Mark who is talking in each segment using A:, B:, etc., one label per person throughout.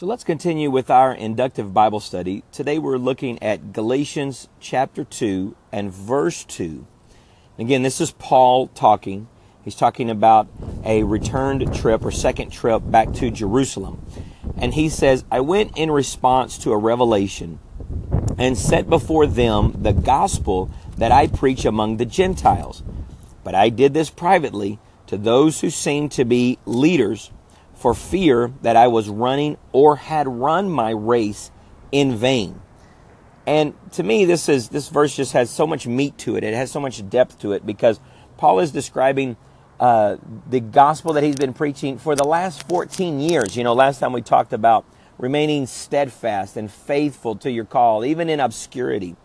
A: So let's continue with our inductive Bible study. Today we're looking at Galatians chapter 2 and verse 2. Again, this is Paul talking. He's talking about a returned trip or second trip back to Jerusalem. And he says, I went in response to a revelation and set before them the gospel that I preach among the Gentiles. But I did this privately to those who seemed to be leaders for fear that I was running or had run my race in vain. And to me, this is this verse just has so much meat to it. It has so much depth to it because Paul is describing uh, the gospel that he's been preaching for the last 14 years. You know, last time we talked about remaining steadfast and faithful to your call, even in obscurity.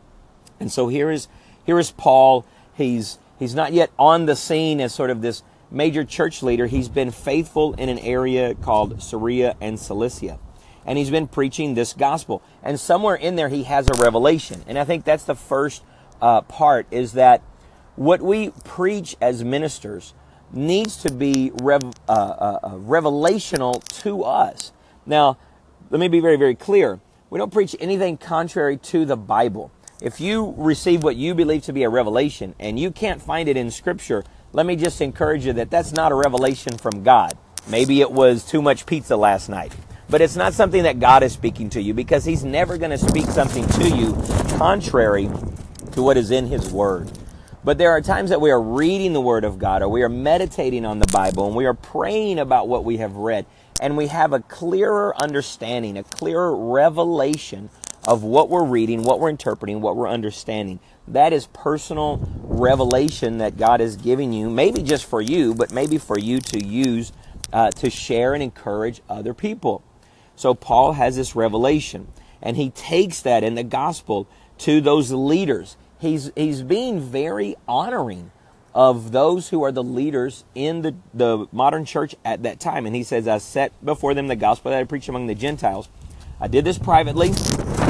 A: And so here is here is Paul. He's he's not yet on the scene as sort of this major church leader. He's been faithful in an area called Syria and Cilicia. And he's been preaching this gospel. And somewhere in there, he has a revelation. And I think that's the first uh, part is that what we preach as ministers needs to be rev, uh, uh, uh revelational to us. Now, let me be very, very clear. We don't preach anything contrary to the Bible. If you receive what you believe to be a revelation and you can't find it in Scripture, let me just encourage you that that's not a revelation from God. Maybe it was too much pizza last night. But it's not something that God is speaking to you because He's never going to speak something to you contrary to what is in His Word. But there are times that we are reading the Word of God or we are meditating on the Bible and we are praying about what we have read and we have a clearer understanding, a clearer revelation of what we're reading, what we're interpreting, what we're understanding. That is personal revelation that God is giving you, maybe just for you, but maybe for you to use uh, to share and encourage other people. So Paul has this revelation, and he takes that in the gospel to those leaders. He's, he's being very honoring of those who are the leaders in the, the modern church at that time. And he says, I set before them the gospel that I preach among the Gentiles. I did this privately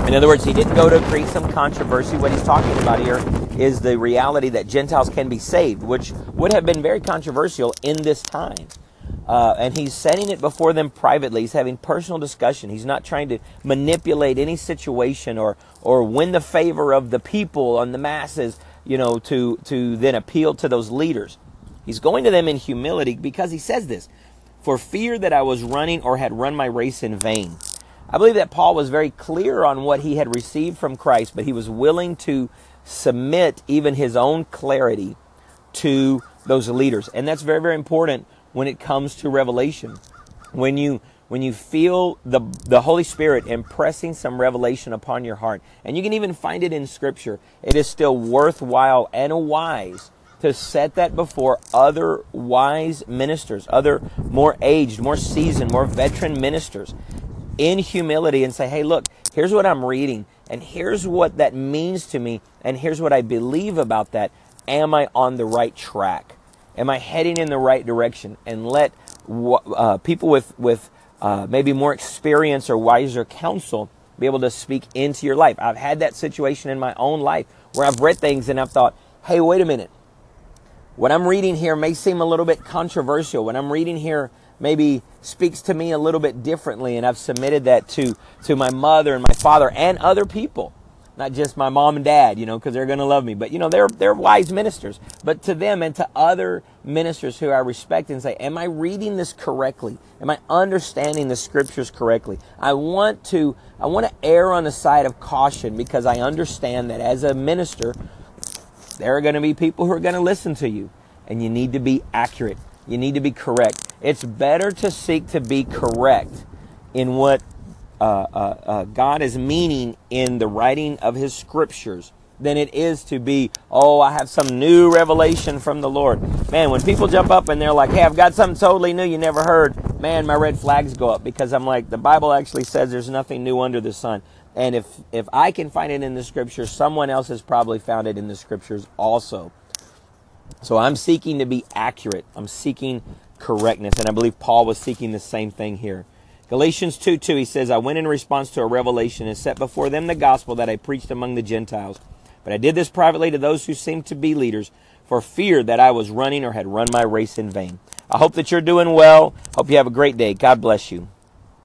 A: in other words, he didn't go to create some controversy. What he's talking about here is the reality that Gentiles can be saved, which would have been very controversial in this time. Uh, and he's setting it before them privately. He's having personal discussion. He's not trying to manipulate any situation or or win the favor of the people and the masses, you know, to to then appeal to those leaders. He's going to them in humility because he says this, for fear that I was running or had run my race in vain. I believe that Paul was very clear on what he had received from Christ, but he was willing to submit even his own clarity to those leaders. And that's very, very important when it comes to revelation. When you when you feel the the Holy Spirit impressing some revelation upon your heart, and you can even find it in Scripture, it is still worthwhile and wise to set that before other wise ministers, other more aged, more seasoned, more veteran ministers, in humility and say, hey, look, here's what I'm reading, and here's what that means to me, and here's what I believe about that. Am I on the right track? Am I heading in the right direction? And let uh, people with, with uh, maybe more experience or wiser counsel be able to speak into your life. I've had that situation in my own life where I've read things and I've thought, hey, wait a minute. What I'm reading here may seem a little bit controversial. What I'm reading here maybe speaks to me a little bit differently and I've submitted that to to my mother and my father and other people. Not just my mom and dad you know because they're going to love me. But you know they're they're wise ministers. But to them and to other ministers who I respect and say am I reading this correctly? Am I understanding the scriptures correctly? I want to I want to err on the side of caution because I understand that as a minister there are going to be people who are going to listen to you and you need to be accurate you need to be correct. It's better to seek to be correct in what uh, uh, uh, God is meaning in the writing of His scriptures than it is to be, oh, I have some new revelation from the Lord. Man, when people jump up and they're like, hey, I've got something totally new you never heard, man, my red flags go up because I'm like, the Bible actually says there's nothing new under the sun. And if, if I can find it in the scriptures, someone else has probably found it in the scriptures also. So I'm seeking to be accurate. I'm seeking correctness. And I believe Paul was seeking the same thing here. Galatians 2 2, he says, I went in response to a revelation and set before them the gospel that I preached among the Gentiles. But I did this privately to those who seemed to be leaders, for fear that I was running or had run my race in vain. I hope that you're doing well. Hope you have a great day. God bless you.